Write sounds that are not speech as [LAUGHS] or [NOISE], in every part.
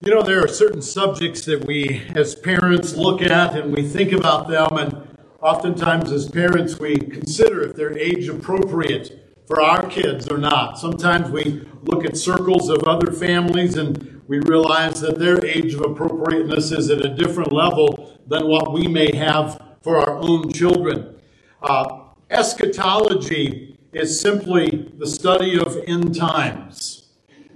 You know, there are certain subjects that we as parents look at and we think about them, and oftentimes as parents we consider if they're age appropriate for our kids or not. Sometimes we look at circles of other families and we realize that their age of appropriateness is at a different level than what we may have for our own children. Uh, eschatology is simply the study of end times.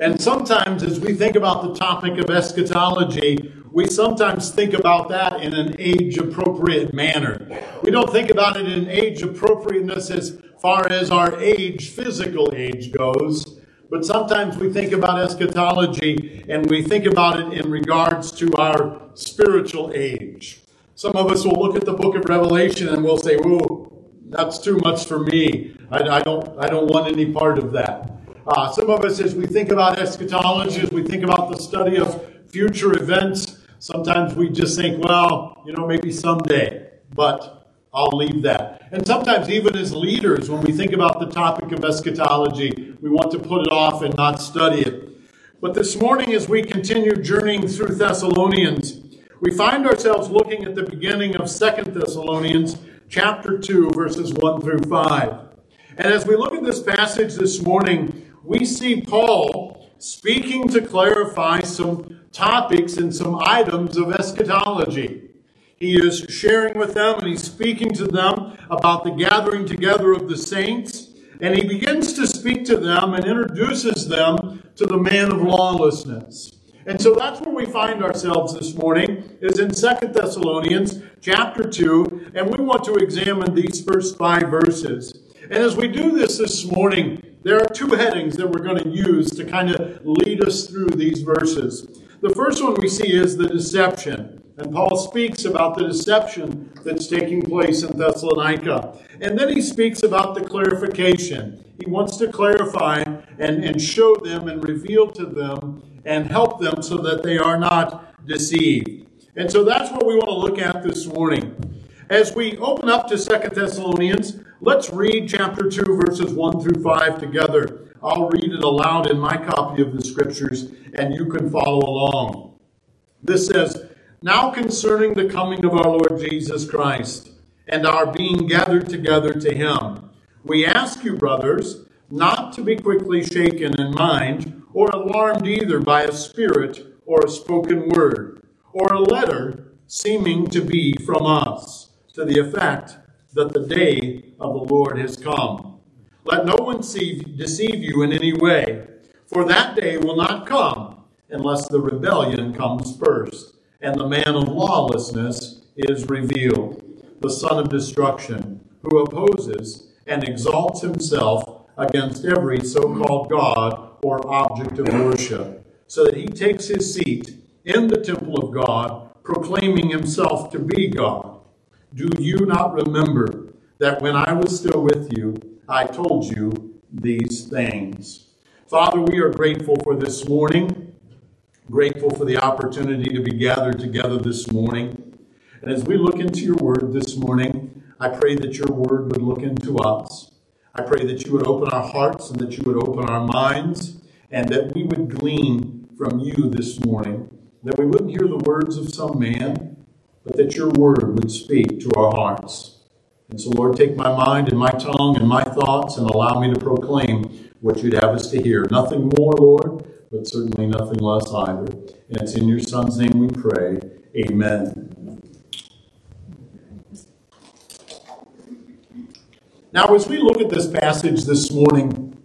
And sometimes, as we think about the topic of eschatology, we sometimes think about that in an age appropriate manner. We don't think about it in age appropriateness as far as our age, physical age goes, but sometimes we think about eschatology and we think about it in regards to our spiritual age. Some of us will look at the book of Revelation and we'll say, Whoa, that's too much for me. I, I don't, I don't want any part of that. Uh, some of us, as we think about eschatology, as we think about the study of future events, sometimes we just think, well, you know, maybe someday, but I'll leave that. And sometimes, even as leaders, when we think about the topic of eschatology, we want to put it off and not study it. But this morning, as we continue journeying through Thessalonians, we find ourselves looking at the beginning of Second Thessalonians chapter 2, verses 1 through 5. And as we look at this passage this morning, we see Paul speaking to clarify some topics and some items of eschatology. He is sharing with them and he's speaking to them about the gathering together of the saints. And he begins to speak to them and introduces them to the man of lawlessness. And so that's where we find ourselves this morning, is in Second Thessalonians chapter 2, and we want to examine these first five verses. And as we do this this morning, there are two headings that we're going to use to kind of lead us through these verses. The first one we see is the deception. And Paul speaks about the deception that's taking place in Thessalonica. And then he speaks about the clarification. He wants to clarify and, and show them and reveal to them and help them so that they are not deceived. And so that's what we want to look at this morning. As we open up to Second Thessalonians, Let's read chapter 2, verses 1 through 5 together. I'll read it aloud in my copy of the scriptures, and you can follow along. This says, Now concerning the coming of our Lord Jesus Christ and our being gathered together to him, we ask you, brothers, not to be quickly shaken in mind or alarmed either by a spirit or a spoken word or a letter seeming to be from us, to the effect that the day of the Lord has come. Let no one deceive you in any way, for that day will not come unless the rebellion comes first, and the man of lawlessness is revealed, the son of destruction, who opposes and exalts himself against every so called God or object of worship, so that he takes his seat in the temple of God, proclaiming himself to be God. Do you not remember that when I was still with you, I told you these things? Father, we are grateful for this morning, grateful for the opportunity to be gathered together this morning. And as we look into your word this morning, I pray that your word would look into us. I pray that you would open our hearts and that you would open our minds and that we would glean from you this morning, that we wouldn't hear the words of some man, but that your word would speak to our hearts. And so, Lord, take my mind and my tongue and my thoughts and allow me to proclaim what you'd have us to hear. Nothing more, Lord, but certainly nothing less either. And it's in your Son's name we pray. Amen. Now, as we look at this passage this morning,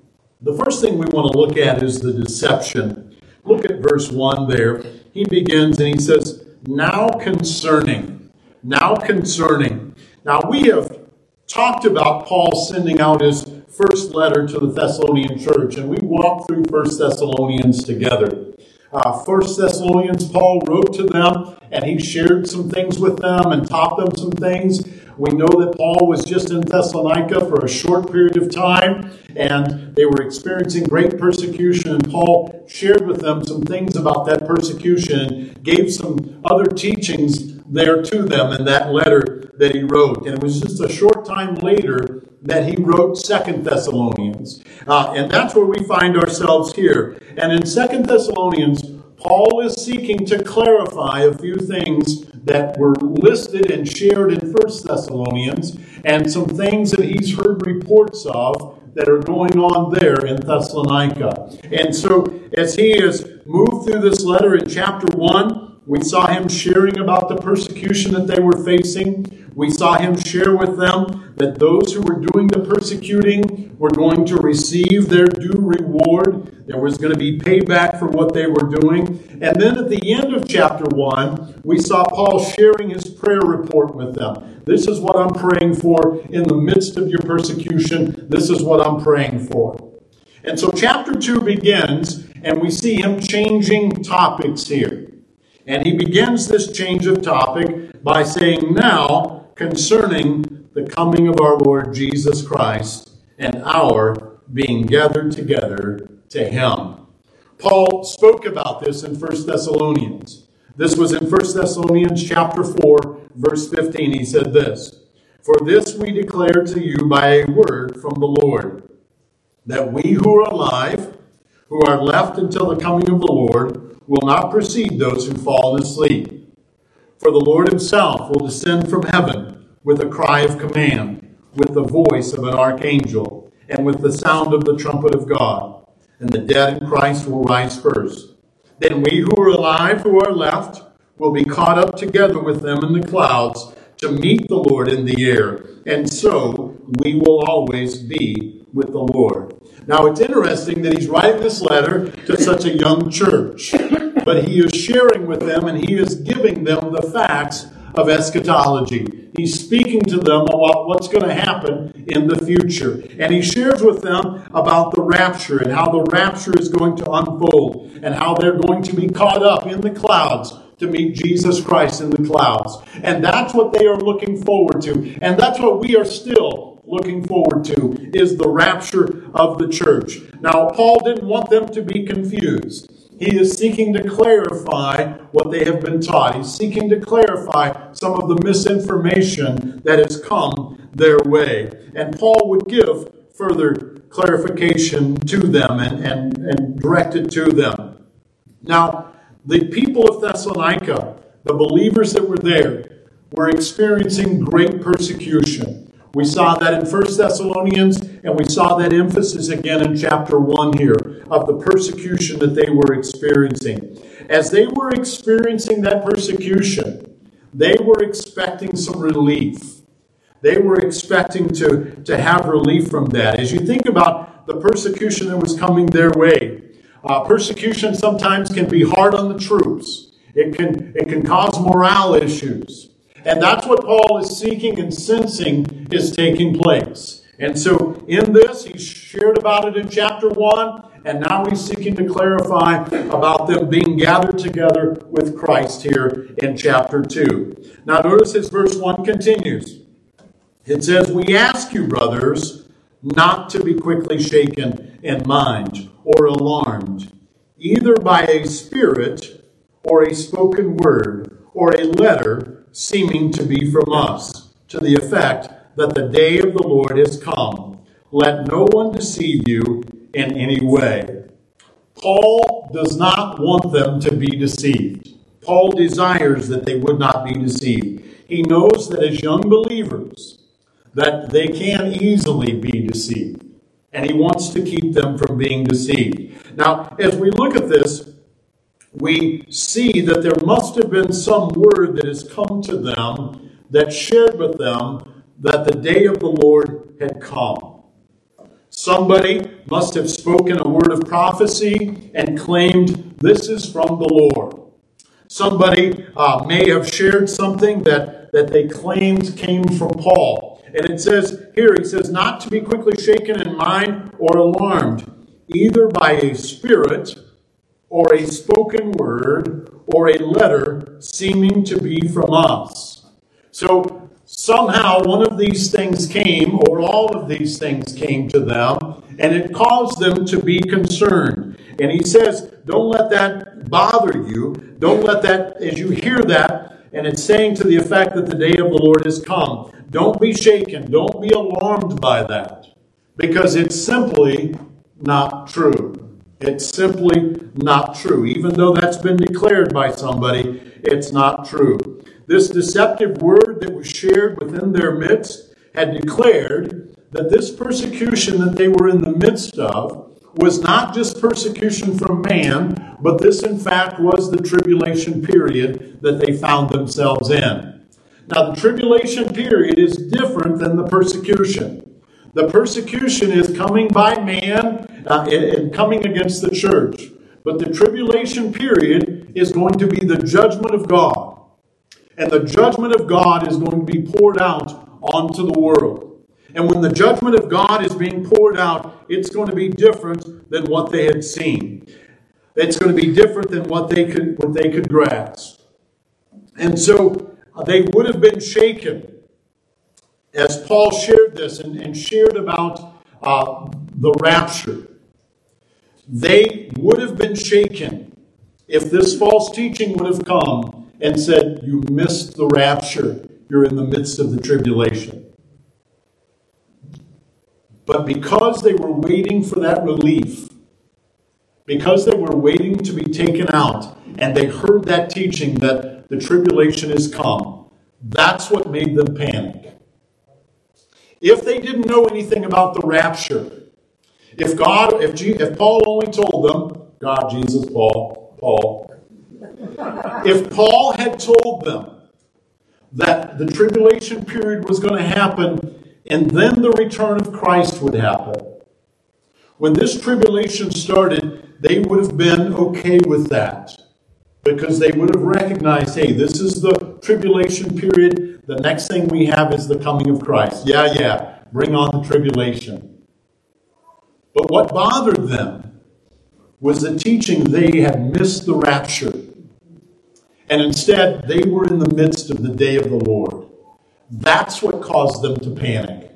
the first thing we want to look at is the deception. Look at verse 1 there. He begins and he says, now concerning. Now concerning. Now we have talked about Paul sending out his first letter to the Thessalonian church, and we walked through First Thessalonians together. Uh, First Thessalonians, Paul wrote to them, and he shared some things with them and taught them some things. We know that Paul was just in Thessalonica for a short period of time, and they were experiencing great persecution. And Paul shared with them some things about that persecution, gave some other teachings there to them in that letter that he wrote. And it was just a short time later that he wrote Second Thessalonians. Uh, and that's where we find ourselves here. And in Second Thessalonians, Paul is seeking to clarify a few things that were listed and shared in First Thessalonians and some things that he's heard reports of that are going on there in Thessalonica. And so, as he has moved through this letter in chapter 1, we saw him sharing about the persecution that they were facing. We saw him share with them that those who were doing the persecuting were going to receive their due reward. There was going to be payback for what they were doing. And then at the end of chapter 1, we saw Paul sharing his prayer report with them. This is what I'm praying for in the midst of your persecution. This is what I'm praying for. And so chapter 2 begins, and we see him changing topics here. And he begins this change of topic by saying, Now, concerning the coming of our Lord Jesus Christ and our being gathered together to him. Paul spoke about this in 1 Thessalonians. This was in 1 Thessalonians chapter 4, verse 15. He said this For this we declare to you by a word from the Lord, that we who are alive, who are left until the coming of the Lord, will not precede those who fall asleep. For the Lord himself will descend from heaven with a cry of command, with the voice of an archangel, and with the sound of the trumpet of God. And the dead in Christ will rise first. Then we who are alive, who are left, will be caught up together with them in the clouds to meet the Lord in the air. And so we will always be with the Lord. Now, it's interesting that he's writing this letter to such a young church, but he is sharing with them and he is giving them the facts of eschatology. He's speaking to them about what's going to happen in the future. And he shares with them about the rapture and how the rapture is going to unfold and how they're going to be caught up in the clouds to meet Jesus Christ in the clouds. And that's what they are looking forward to. And that's what we are still looking forward to is the rapture of the church. Now, Paul didn't want them to be confused. He is seeking to clarify what they have been taught. He's seeking to clarify some of the misinformation that has come their way. And Paul would give further clarification to them and, and, and direct it to them. Now, the people of Thessalonica, the believers that were there, were experiencing great persecution. We saw that in 1 Thessalonians, and we saw that emphasis again in chapter 1 here of the persecution that they were experiencing. As they were experiencing that persecution, they were expecting some relief. They were expecting to, to have relief from that. As you think about the persecution that was coming their way, uh, persecution sometimes can be hard on the troops. It can, it can cause morale issues. And that's what Paul is seeking and sensing is taking place. And so in this, he shared about it in chapter 1, and now he's seeking to clarify about them being gathered together with Christ here in chapter 2. Now notice his verse 1 continues. It says, We ask you, brothers, not to be quickly shaken in mind or alarmed, either by a spirit or a spoken word or a letter seeming to be from us, to the effect that the day of the Lord is come. Let no one deceive you in any way. Paul does not want them to be deceived. Paul desires that they would not be deceived. He knows that as young believers that they can easily be deceived, and he wants to keep them from being deceived. Now, as we look at this, we see that there must have been some word that has come to them that shared with them that the day of the Lord had come. Somebody must have spoken a word of prophecy and claimed, This is from the Lord. Somebody uh, may have shared something that, that they claimed came from Paul. And it says here, he says, not to be quickly shaken in mind or alarmed, either by a spirit or a spoken word or a letter seeming to be from us. So somehow one of these things came, or all of these things came to them, and it caused them to be concerned. And he says, Don't let that bother you. Don't let that, as you hear that, and it's saying to the effect that the day of the Lord has come. Don't be shaken. Don't be alarmed by that because it's simply not true. It's simply not true. Even though that's been declared by somebody, it's not true. This deceptive word that was shared within their midst had declared that this persecution that they were in the midst of was not just persecution from man, but this in fact was the tribulation period that they found themselves in. Now, the tribulation period is different than the persecution. The persecution is coming by man uh, and coming against the church. But the tribulation period is going to be the judgment of God. And the judgment of God is going to be poured out onto the world. And when the judgment of God is being poured out, it's going to be different than what they had seen. It's going to be different than what they could what they could grasp. And so uh, they would have been shaken as Paul shared this and, and shared about uh, the rapture. They would have been shaken if this false teaching would have come and said, You missed the rapture. You're in the midst of the tribulation. But because they were waiting for that relief, because they were waiting to be taken out, and they heard that teaching that the tribulation has come, that's what made them panic. If they didn't know anything about the rapture, if God, if, G, if Paul only told them, God, Jesus, Paul, Paul, if Paul had told them that the tribulation period was going to happen and then the return of Christ would happen. When this tribulation started, they would have been okay with that because they would have recognized hey, this is the tribulation period. The next thing we have is the coming of Christ. Yeah, yeah, bring on the tribulation. But what bothered them was the teaching they had missed the rapture. And instead, they were in the midst of the day of the Lord. That's what caused them to panic.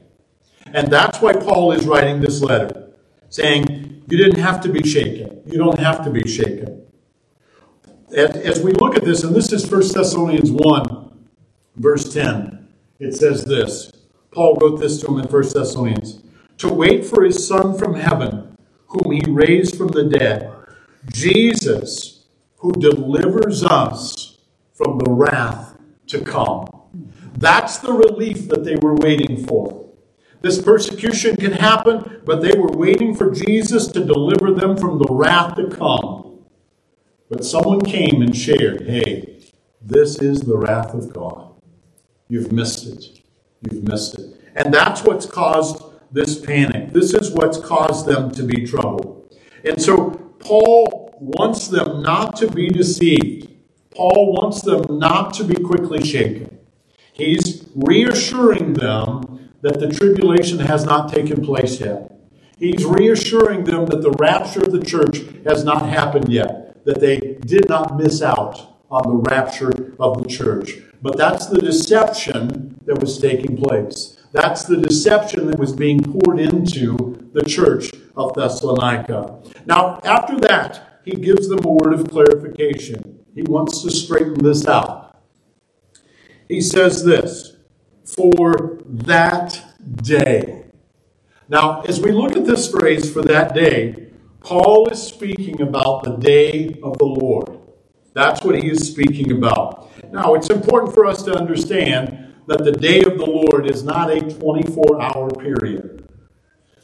And that's why Paul is writing this letter, saying, You didn't have to be shaken. You don't have to be shaken. As we look at this, and this is 1 Thessalonians 1, verse 10, it says this. Paul wrote this to him in 1 Thessalonians to wait for his Son from heaven, whom he raised from the dead, Jesus, who delivers us from the wrath to come. That's the relief that they were waiting for. This persecution can happen, but they were waiting for Jesus to deliver them from the wrath to come. But someone came and shared, hey, this is the wrath of God. You've missed it. You've missed it. And that's what's caused this panic. This is what's caused them to be troubled. And so Paul wants them not to be deceived. Paul wants them not to be quickly shaken. He's reassuring them that the tribulation has not taken place yet. He's reassuring them that the rapture of the church has not happened yet, that they did not miss out on the rapture of the church. But that's the deception that was taking place. That's the deception that was being poured into the church of Thessalonica. Now, after that, he gives them a word of clarification. He wants to straighten this out he says this for that day. Now, as we look at this phrase for that day, Paul is speaking about the day of the Lord. That's what he is speaking about. Now, it's important for us to understand that the day of the Lord is not a 24 hour period.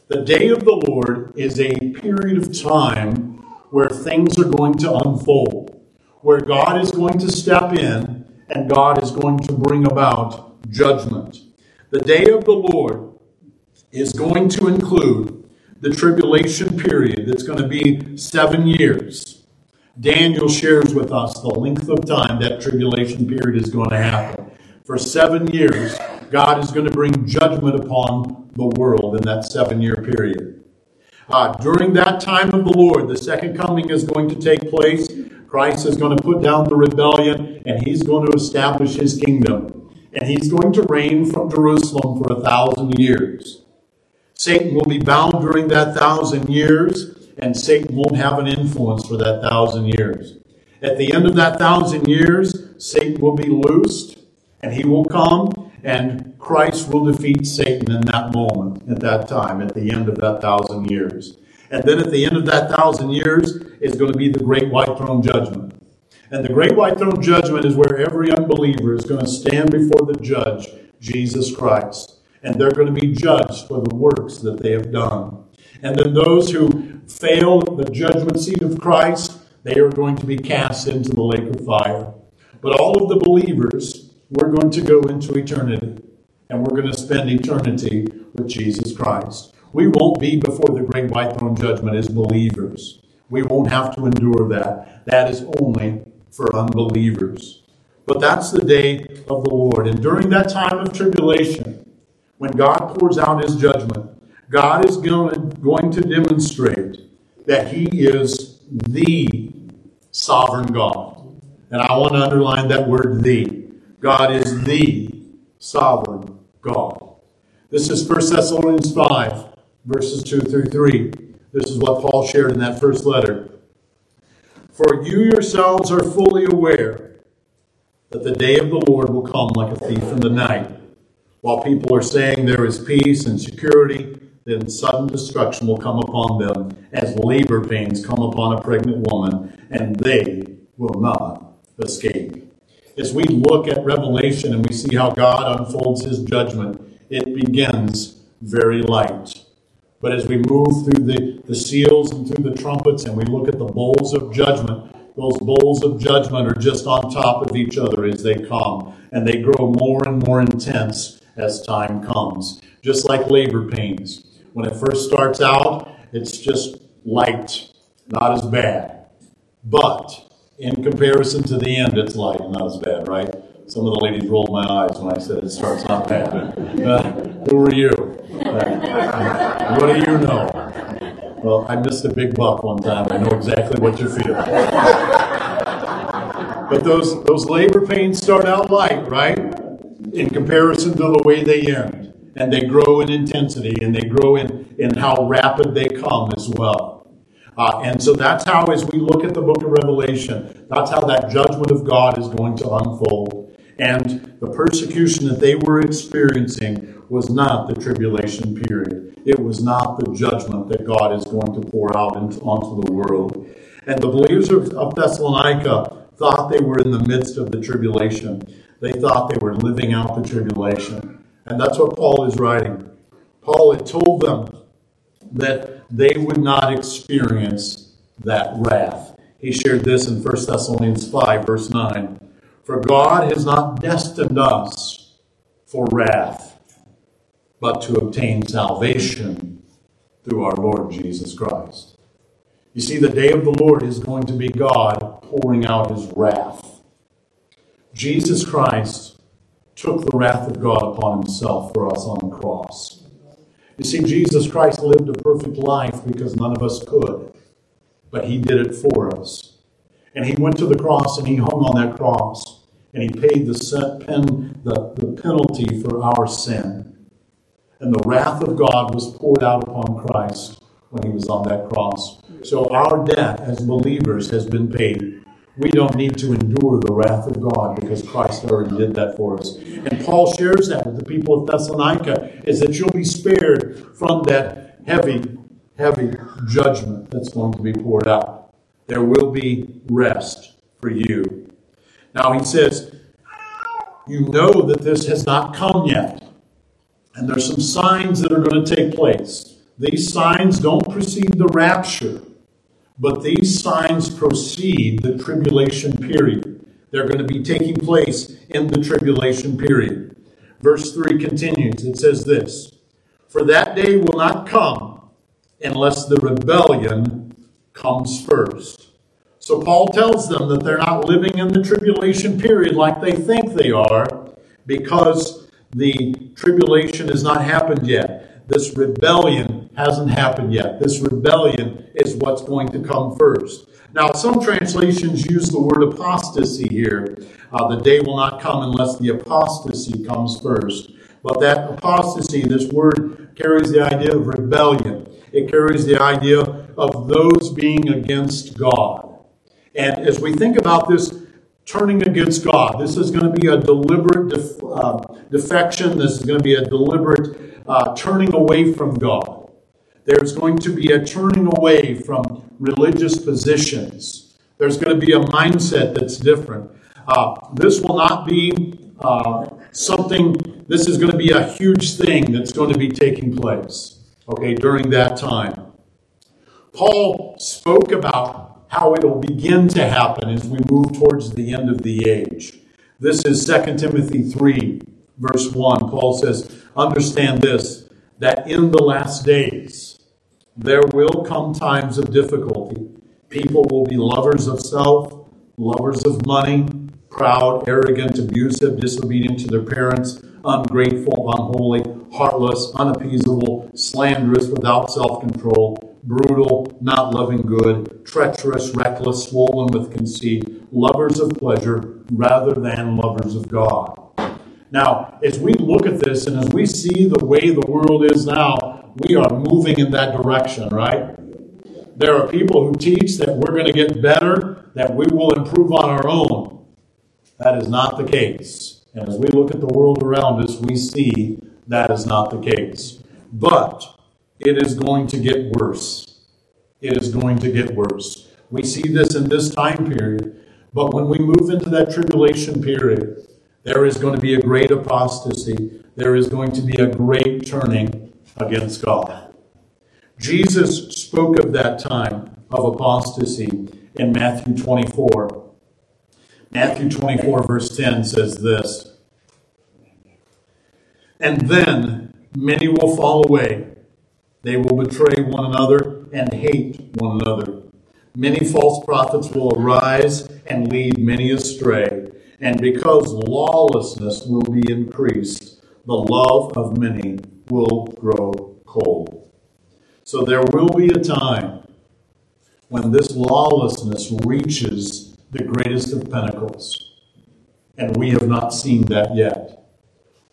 The day of the Lord is a period of time where things are going to unfold, where God is going to step in and God is going to bring about judgment. The day of the Lord is going to include the tribulation period that's going to be seven years. Daniel shares with us the length of time that tribulation period is going to happen. For seven years, God is going to bring judgment upon the world in that seven year period. Uh, during that time of the Lord, the second coming is going to take place. Christ is going to put down the rebellion and he's going to establish his kingdom. And he's going to reign from Jerusalem for a thousand years. Satan will be bound during that thousand years, and Satan won't have an influence for that thousand years. At the end of that thousand years, Satan will be loosed, and he will come, and Christ will defeat Satan in that moment, at that time, at the end of that thousand years. And then at the end of that thousand years is going to be the great white throne judgment. And the great white throne judgment is where every unbeliever is going to stand before the judge, Jesus Christ. And they're going to be judged for the works that they have done. And then those who fail the judgment seat of Christ, they are going to be cast into the lake of fire. But all of the believers, we're going to go into eternity. And we're going to spend eternity with Jesus Christ. We won't be before the great white throne judgment as believers. We won't have to endure that. That is only for unbelievers. But that's the day of the Lord. And during that time of tribulation, when God pours out his judgment, God is going to demonstrate that he is the sovereign God. And I want to underline that word the. God is the sovereign God. This is 1 Thessalonians 5, verses 2 through 3. This is what Paul shared in that first letter. For you yourselves are fully aware that the day of the Lord will come like a thief in the night. While people are saying there is peace and security, then sudden destruction will come upon them as labor pains come upon a pregnant woman, and they will not escape. As we look at Revelation and we see how God unfolds his judgment, it begins very light. But as we move through the, the seals and through the trumpets and we look at the bowls of judgment, those bowls of judgment are just on top of each other as they come, and they grow more and more intense as time comes, just like labor pains. When it first starts out, it's just light, not as bad. But in comparison to the end, it's light, not as bad, right? Some of the ladies rolled my eyes when I said it starts not bad. [LAUGHS] Uh, who are you? Uh, what do you know? Well, I missed a big buck one time. I know exactly what you feel. [LAUGHS] but those those labor pains start out light, right? In comparison to the way they end and they grow in intensity and they grow in, in how rapid they come as well. Uh, and so that's how, as we look at the book of Revelation, that's how that judgment of God is going to unfold. And the persecution that they were experiencing was not the tribulation period. It was not the judgment that God is going to pour out into, onto the world. And the believers of, of Thessalonica thought they were in the midst of the tribulation. They thought they were living out the tribulation. And that's what Paul is writing. Paul had told them that they would not experience that wrath. He shared this in 1 Thessalonians 5, verse 9. For God has not destined us for wrath, but to obtain salvation through our Lord Jesus Christ. You see, the day of the Lord is going to be God pouring out his wrath. Jesus Christ took the wrath of God upon himself for us on the cross. You see, Jesus Christ lived a perfect life because none of us could, but he did it for us. And he went to the cross and he hung on that cross and he paid the, pen, the, the penalty for our sin. And the wrath of God was poured out upon Christ when he was on that cross. So our debt as believers has been paid. We don't need to endure the wrath of God because Christ already did that for us. And Paul shares that with the people of Thessalonica is that you'll be spared from that heavy, heavy judgment that's going to be poured out. There will be rest for you. Now he says, you know that this has not come yet. And there's some signs that are going to take place. These signs don't precede the rapture. But these signs precede the tribulation period. They're going to be taking place in the tribulation period. Verse 3 continues. It says this For that day will not come unless the rebellion comes first. So Paul tells them that they're not living in the tribulation period like they think they are because the tribulation has not happened yet. This rebellion hasn't happened yet. This rebellion is what's going to come first. Now, some translations use the word apostasy here. Uh, the day will not come unless the apostasy comes first. But that apostasy, this word carries the idea of rebellion. It carries the idea of those being against God. And as we think about this turning against God, this is going to be a deliberate def- uh, defection. This is going to be a deliberate uh, turning away from God. There's going to be a turning away from religious positions. There's going to be a mindset that's different. Uh, this will not be uh, something, this is going to be a huge thing that's going to be taking place, okay, during that time. Paul spoke about how it will begin to happen as we move towards the end of the age. This is 2 Timothy 3, verse 1. Paul says, Understand this, that in the last days there will come times of difficulty. People will be lovers of self, lovers of money proud, arrogant, abusive, disobedient to their parents, ungrateful, unholy, heartless, unappeasable, slanderous, without self control, brutal, not loving good, treacherous, reckless, swollen with conceit, lovers of pleasure rather than lovers of God. Now, as we look at this and as we see the way the world is now, we are moving in that direction, right? There are people who teach that we're going to get better, that we will improve on our own. That is not the case. And as we look at the world around us, we see that is not the case. But it is going to get worse. It is going to get worse. We see this in this time period. But when we move into that tribulation period, there is going to be a great apostasy. There is going to be a great turning against God. Jesus spoke of that time of apostasy in Matthew 24. Matthew 24, verse 10 says this And then many will fall away. They will betray one another and hate one another. Many false prophets will arise and lead many astray. And because lawlessness will be increased, the love of many will grow cold. So there will be a time when this lawlessness reaches the greatest of pinnacles. And we have not seen that yet.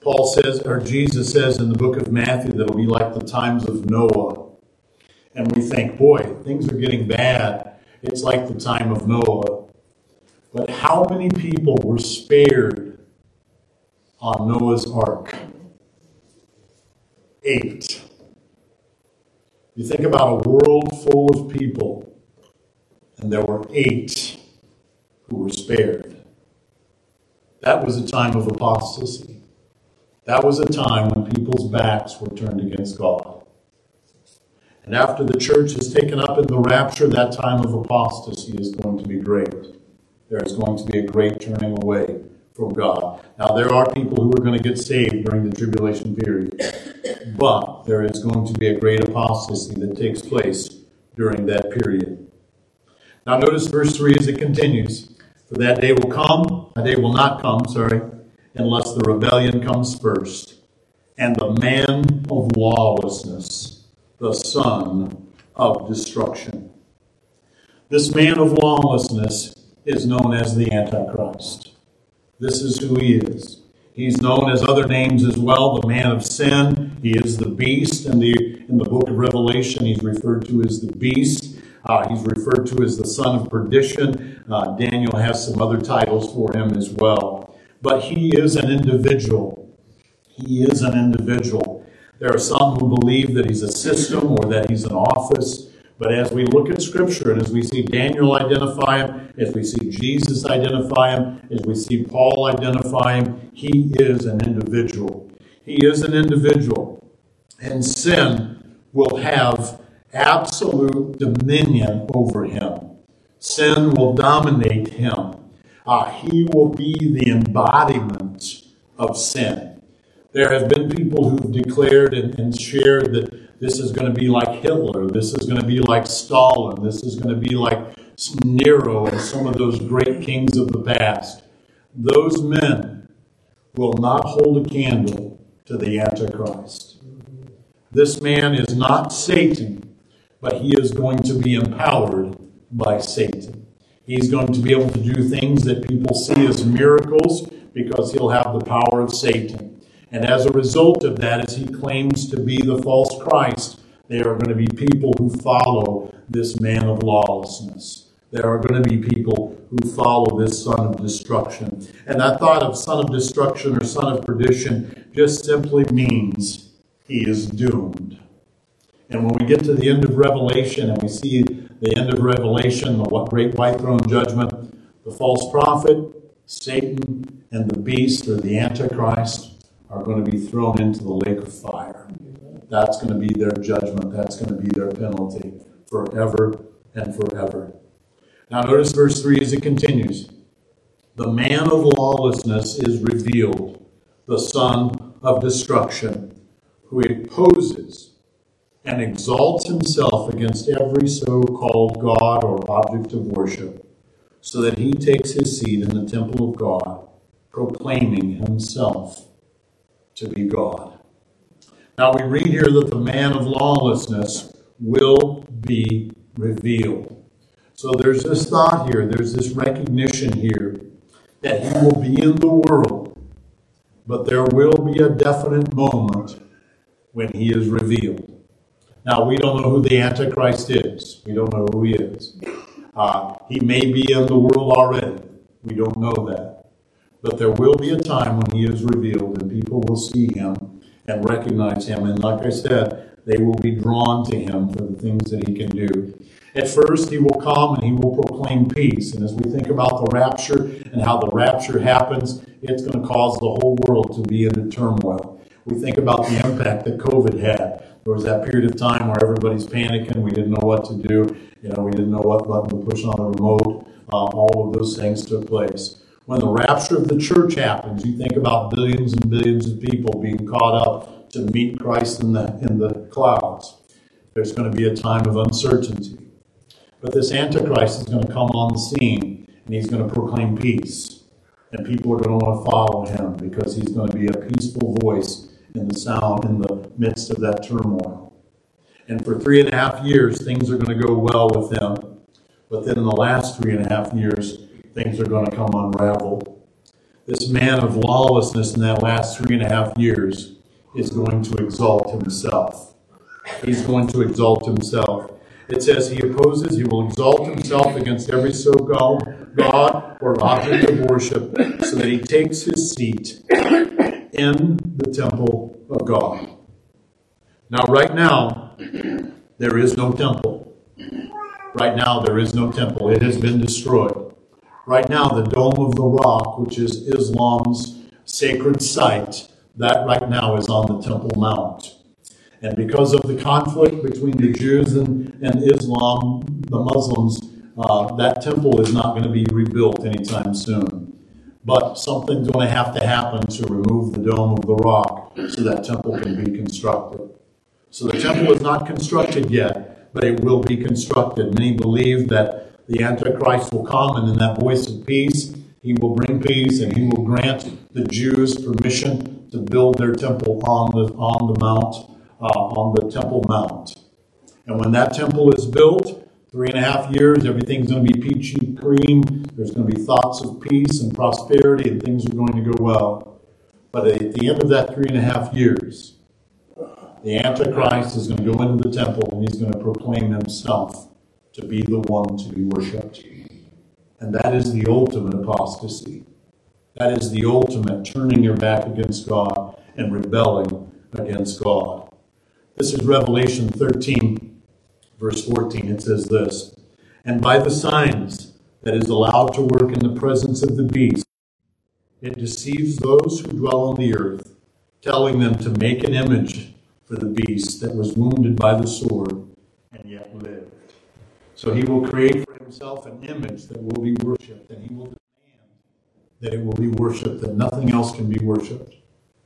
Paul says, or Jesus says in the book of Matthew, that it'll be like the times of Noah. And we think, boy, things are getting bad. It's like the time of Noah. But how many people were spared on Noah's ark? Eight. You think about a world full of people, and there were eight who were spared. That was a time of apostasy. That was a time when people's backs were turned against God. And after the church is taken up in the rapture, that time of apostasy is going to be great. There is going to be a great turning away from God. Now, there are people who are going to get saved during the tribulation period, but there is going to be a great apostasy that takes place during that period. Now, notice verse 3 as it continues. For that day will come, that day will not come, sorry, unless the rebellion comes first, and the man of lawlessness, the son of destruction. This man of lawlessness is known as the Antichrist. This is who he is. He's known as other names as well, the man of sin. He is the beast. In the, in the book of Revelation, he's referred to as the beast. Uh, he's referred to as the son of perdition. Uh, Daniel has some other titles for him as well. But he is an individual. He is an individual. There are some who believe that he's a system or that he's an office. But as we look at Scripture and as we see Daniel identify him, as we see Jesus identify him, as we see Paul identify him, he is an individual. He is an individual. And sin will have absolute dominion over him. Sin will dominate him. Uh, he will be the embodiment of sin. There have been people who've declared and, and shared that this is going to be like Hitler, this is going to be like Stalin, this is going to be like Nero and some of those great kings of the past. Those men will not hold a candle to the Antichrist. This man is not Satan but he is going to be empowered by Satan. He's going to be able to do things that people see as miracles because he'll have the power of Satan. And as a result of that, as he claims to be the false Christ, there are going to be people who follow this man of lawlessness. There are going to be people who follow this son of destruction. And that thought of son of destruction or son of perdition just simply means he is doomed. And when we get to the end of Revelation and we see the end of Revelation, the great white throne judgment, the false prophet, Satan, and the beast or the Antichrist are going to be thrown into the lake of fire. That's going to be their judgment. That's going to be their penalty forever and forever. Now, notice verse 3 as it continues. The man of lawlessness is revealed, the son of destruction, who opposes and exalts himself against every so called God or object of worship, so that he takes his seat in the temple of God, proclaiming himself to be God. Now we read here that the man of lawlessness will be revealed. So there's this thought here, there's this recognition here that he will be in the world, but there will be a definite moment when he is revealed. Now, we don't know who the Antichrist is. We don't know who he is. Uh, he may be in the world already. We don't know that. But there will be a time when he is revealed and people will see him and recognize him. And like I said, they will be drawn to him for the things that he can do. At first, he will come and he will proclaim peace. And as we think about the rapture and how the rapture happens, it's going to cause the whole world to be in a turmoil. We think about the impact that COVID had. There was that period of time where everybody's panicking. We didn't know what to do. You know, we didn't know what button to push on the remote. Uh, all of those things took place. When the rapture of the church happens, you think about billions and billions of people being caught up to meet Christ in the in the clouds. There's going to be a time of uncertainty. But this Antichrist is going to come on the scene and he's going to proclaim peace. And people are going to want to follow him because he's going to be a peaceful voice in the sound in the midst of that turmoil. And for three and a half years, things are going to go well with him. But then in the last three and a half years, things are going to come unraveled. This man of lawlessness in that last three and a half years is going to exalt himself. He's going to exalt himself. It says he opposes, he will exalt himself against every so called God or object of worship, so that he takes his seat in the temple of God. Now, right now, there is no temple. Right now, there is no temple. It has been destroyed. Right now, the Dome of the Rock, which is Islam's sacred site, that right now is on the Temple Mount. And because of the conflict between the Jews and, and Islam, the Muslims, uh, that temple is not going to be rebuilt anytime soon. But something's going to have to happen to remove the dome of the rock so that temple can be constructed. So the temple is not constructed yet, but it will be constructed. Many believe that the Antichrist will come, and in that voice of peace, he will bring peace and he will grant the Jews permission to build their temple on the, on the mount uh, on the Temple Mount. And when that temple is built, three and a half years, everything's going to be peachy cream. There's going to be thoughts of peace and prosperity, and things are going to go well. But at the end of that three and a half years, the Antichrist is going to go into the temple and he's going to proclaim himself to be the one to be worshipped. And that is the ultimate apostasy. That is the ultimate turning your back against God and rebelling against God. This is Revelation 13, verse 14. It says this And by the signs that is allowed to work in the presence of the beast, it deceives those who dwell on the earth, telling them to make an image for the beast that was wounded by the sword and yet lived. So he will create for himself an image that will be worshipped, and he will demand that it will be worshipped, that nothing else can be worshipped,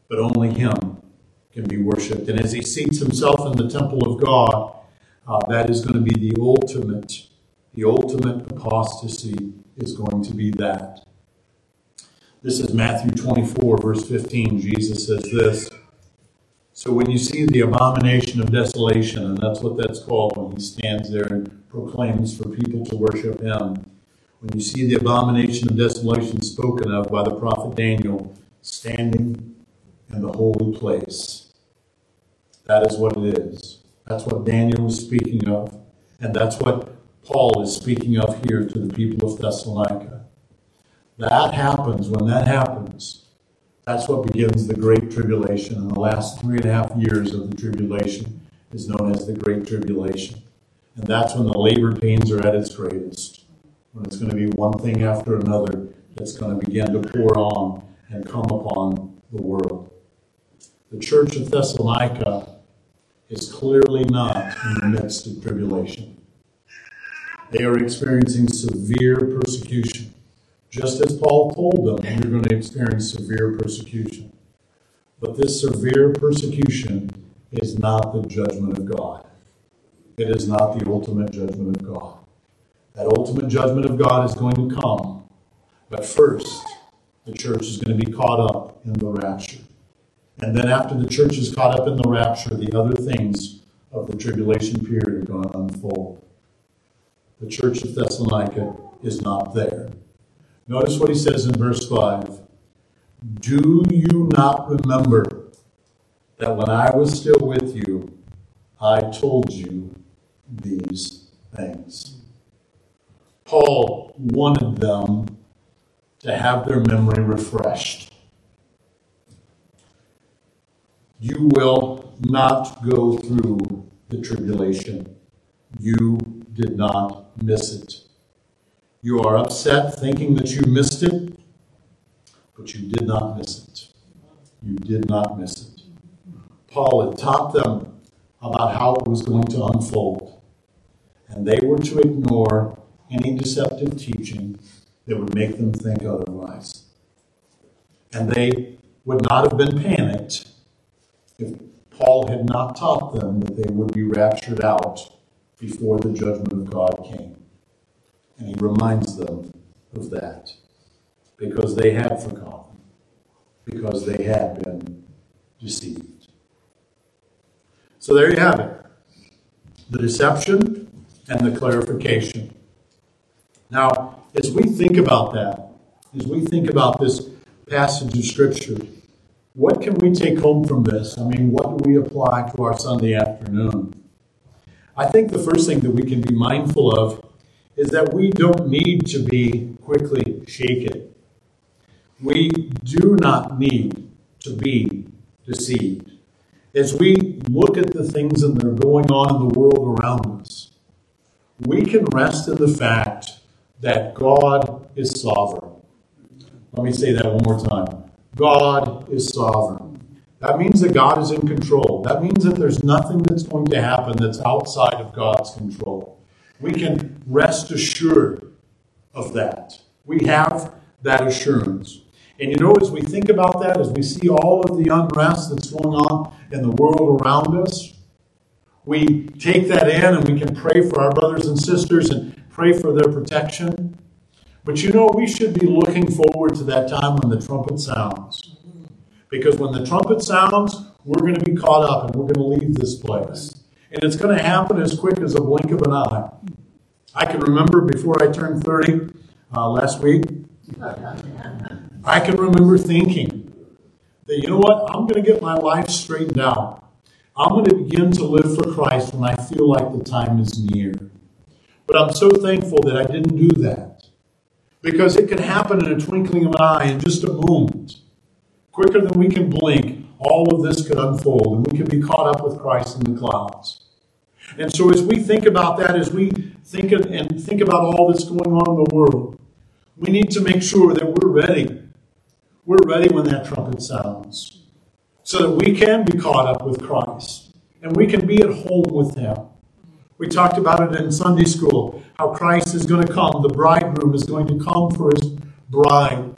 but only him can be worshiped. And as he seats himself in the temple of God, uh, that is going to be the ultimate, the ultimate apostasy is going to be that. This is Matthew 24, verse 15. Jesus says this. So when you see the abomination of desolation, and that's what that's called when he stands there and proclaims for people to worship him, when you see the abomination of desolation spoken of by the prophet Daniel standing in the holy place, that is what it is. That's what Daniel was speaking of. And that's what Paul is speaking of here to the people of Thessalonica. That happens, when that happens, that's what begins the Great Tribulation. And the last three and a half years of the tribulation is known as the Great Tribulation. And that's when the labor pains are at its greatest, when it's going to be one thing after another that's going to begin to pour on and come upon the world. The church of Thessalonica is clearly not in the midst of tribulation. They are experiencing severe persecution, just as Paul told them you're going to experience severe persecution. But this severe persecution is not the judgment of God. It is not the ultimate judgment of God. That ultimate judgment of God is going to come. But first, the church is going to be caught up in the rapture. And then, after the church is caught up in the rapture, the other things of the tribulation period are going to unfold. The church of Thessalonica is not there. Notice what he says in verse 5 Do you not remember that when I was still with you, I told you these things? Paul wanted them to have their memory refreshed you will not go through the tribulation. You did not miss it. You are upset thinking that you missed it, but you did not miss it. You did not miss it. Paul had taught them about how it was going to unfold, and they were to ignore any deceptive teaching that would make them think otherwise. And they would not have been panicked if Paul had not taught them that they would be raptured out before the judgment of God came. And he reminds them of that because they had forgotten, because they had been deceived. So there you have it the deception and the clarification. Now, as we think about that, as we think about this passage of Scripture, what can we take home from this? I mean, what do we apply to our Sunday afternoon? I think the first thing that we can be mindful of is that we don't need to be quickly shaken. We do not need to be deceived. As we look at the things that are going on in the world around us, we can rest in the fact that God is sovereign. Let me say that one more time. God is sovereign. That means that God is in control. That means that there's nothing that's going to happen that's outside of God's control. We can rest assured of that. We have that assurance. And you know, as we think about that, as we see all of the unrest that's going on in the world around us, we take that in and we can pray for our brothers and sisters and pray for their protection. But you know, we should be looking forward to that time when the trumpet sounds. Because when the trumpet sounds, we're going to be caught up and we're going to leave this place. And it's going to happen as quick as a blink of an eye. I can remember before I turned 30 uh, last week, I can remember thinking that, you know what, I'm going to get my life straightened out. I'm going to begin to live for Christ when I feel like the time is near. But I'm so thankful that I didn't do that because it can happen in a twinkling of an eye in just a moment. Quicker than we can blink, all of this could unfold and we could be caught up with Christ in the clouds. And so, as we think about that, as we think and think about all that's going on in the world, we need to make sure that we're ready. We're ready when that trumpet sounds so that we can be caught up with Christ and we can be at home with Him. We talked about it in Sunday school how Christ is going to come. The bridegroom is going to come for his bride.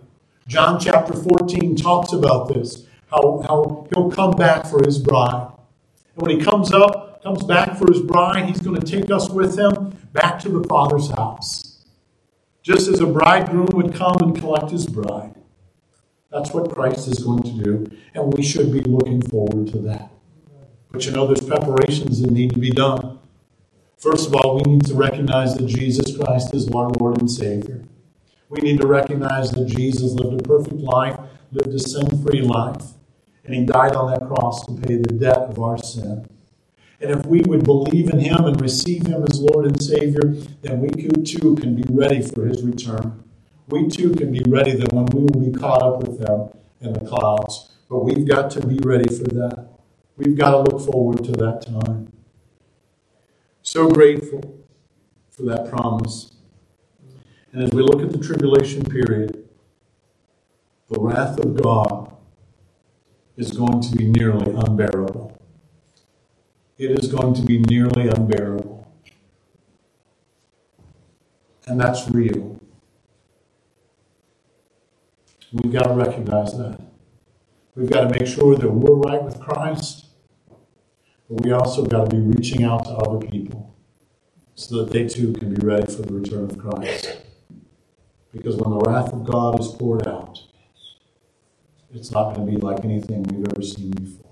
John chapter 14 talks about this how, how he'll come back for his bride. And when he comes up, comes back for his bride, he's going to take us with him back to the Father's house. Just as a bridegroom would come and collect his bride. That's what Christ is going to do, and we should be looking forward to that. But you know, there's preparations that need to be done. First of all, we need to recognize that Jesus Christ is our Lord and Savior. We need to recognize that Jesus lived a perfect life, lived a sin free life, and He died on that cross to pay the debt of our sin. And if we would believe in Him and receive Him as Lord and Savior, then we too can be ready for His return. We too can be ready that when we will be caught up with them in the clouds. But we've got to be ready for that. We've got to look forward to that time. So grateful for that promise. And as we look at the tribulation period, the wrath of God is going to be nearly unbearable. It is going to be nearly unbearable. And that's real. We've got to recognize that. We've got to make sure that we're right with Christ, but we also got to be reaching out to other people so that they too can be ready for the return of Christ. Because when the wrath of God is poured out, it's not going to be like anything we've ever seen before.